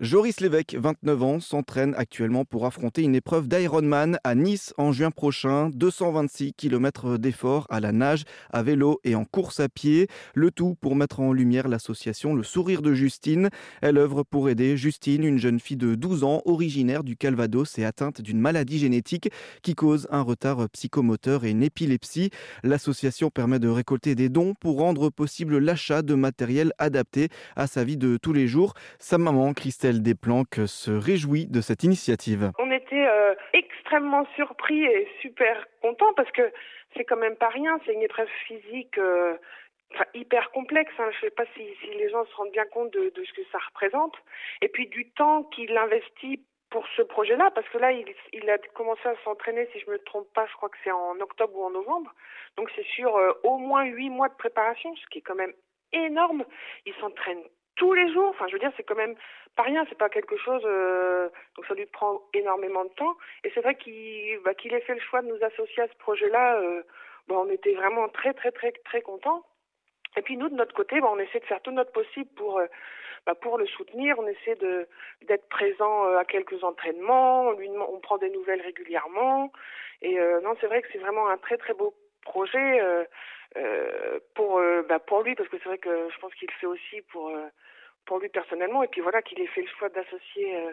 Joris Lévesque, 29 ans, s'entraîne actuellement pour affronter une épreuve d'Ironman à Nice en juin prochain. 226 km d'efforts à la nage, à vélo et en course à pied. Le tout pour mettre en lumière l'association Le Sourire de Justine. Elle œuvre pour aider Justine, une jeune fille de 12 ans, originaire du Calvados et atteinte d'une maladie génétique qui cause un retard psychomoteur et une épilepsie. L'association permet de récolter des dons pour rendre possible l'achat de matériel adapté à sa vie de tous les jours. Sa maman, Christelle des Desplanques se réjouit de cette initiative. On était euh, extrêmement surpris et super contents parce que c'est quand même pas rien, c'est une épreuve physique euh, hyper complexe. Hein. Je ne sais pas si, les gens se rendent bien compte de, ce que ça représente. Et puis du temps qu'il investit pour ce projet-là, parce que là, il, a commencé à s'entraîner, si je me trompe pas, je crois que c'est en octobre ou en novembre. Donc c'est sur euh, au moins huit mois de préparation, ce qui est quand même énorme. Il s'entraîne tous les jours. Enfin, je veux dire, c'est quand même pas rien. C'est pas quelque chose. Euh, donc, ça lui prend énormément de temps. Et c'est vrai qu'il bah, ait fait le choix de nous associer à ce projet-là. Euh, on était vraiment très, très, très, très contents. Et puis nous, de notre côté, bah, on essaie de faire tout notre possible pour euh, bah, le soutenir. On essaie d'être présent à quelques entraînements. On, lui, on prend des nouvelles régulièrement. Et non, c'est vrai que c'est vraiment un très très beau projet pour bah, pour lui parce que c'est vrai que je pense qu'il le fait aussi pour pour lui personnellement. Et puis voilà, qu'il ait fait le choix d'associer euh,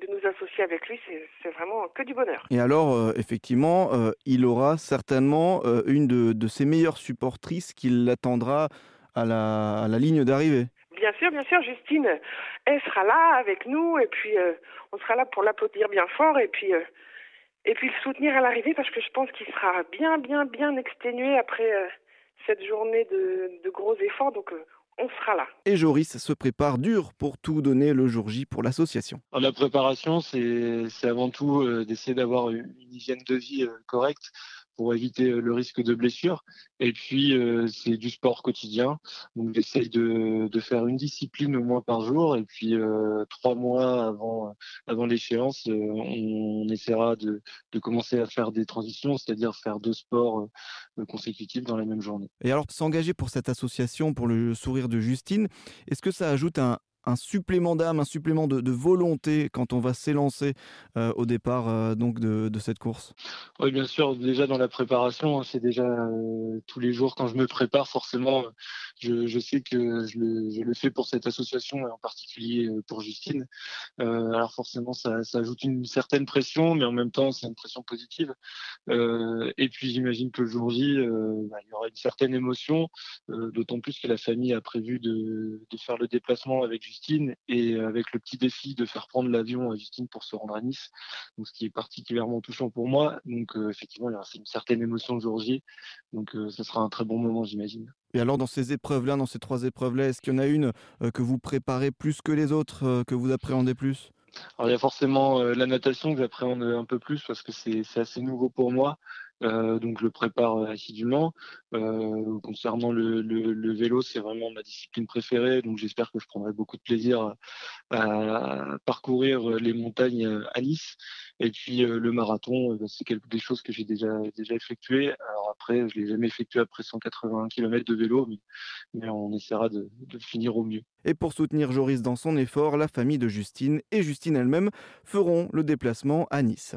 de nous associer avec lui, c'est vraiment que du bonheur. Et alors, euh, effectivement, euh, il aura certainement une de, ses meilleures supportrices qui l'attendra à la, à la, ligne d'arrivée. Bien sûr, bien sûr, Justine, elle sera là avec nous et puis on sera là pour l'applaudir bien fort et puis et puis le soutenir à l'arrivée parce que je pense qu'il sera bien, bien, bien exténué après cette journée de, de gros efforts. Donc on sera là. Et Joris se prépare dur pour tout donner le jour J pour l'association. La préparation, c'est avant tout euh, d'essayer d'avoir une hygiène de vie euh, correcte pour éviter euh, le risque de blessure. Et puis, euh, c'est du sport quotidien. Donc, j'essaye de, faire une discipline au moins par jour. Et puis, euh, trois mois avant, l'échéance, on, essaiera de, commencer à faire des transitions, c'est-à-dire faire deux sports consécutifs dans la même journée. Et alors, s'engager pour cette association, pour le sourire de Justine, est-ce que ça ajoute un, un supplément d'âme, un supplément de, volonté quand on va s'élancer euh, au départ euh, donc de, cette course? Oui, bien sûr. Déjà dans la préparation, hein, c'est déjà euh, tous les jours quand je me prépare, forcément, je, sais que je le, fais pour cette association et en particulier pour Justine. alors forcément, ça, ajoute une certaine pression, mais en même temps, c'est une pression positive. et puis j'imagine que le jour J, bah, il y aura une certaine émotion, d'autant plus que la famille a prévu de, de faire le déplacement avec Justine et euh, avec le petit défi de faire prendre l'avion à Justine pour se rendre à Nice, donc ce qui est particulièrement touchant pour moi. Donc euh, effectivement, il y aura une certaine émotion le jour J, donc euh, ce sera un très bon moment, j'imagine. Et alors dans ces épreuves-là, dans ces trois épreuves-là, est-ce qu'il y en a une que vous préparez plus que les autres, que vous appréhendez plus? Alors il y a forcément la natation que j'appréhende un peu plus parce que c'est assez nouveau pour moi. Euh, donc je le prépare euh, assidûment. Euh, concernant le, vélo, c'est vraiment ma discipline préférée, donc j'espère que je prendrai beaucoup de plaisir à, parcourir les montagnes à Nice. Et puis le marathon, c'est quelque des choses que j'ai déjà déjà effectué. Alors après, je l'ai jamais effectué après 180 km de vélo, mais, mais on essaiera de, de finir au mieux. Et pour soutenir Joris dans son effort, la famille de Justine et Justine elle-même feront le déplacement à Nice.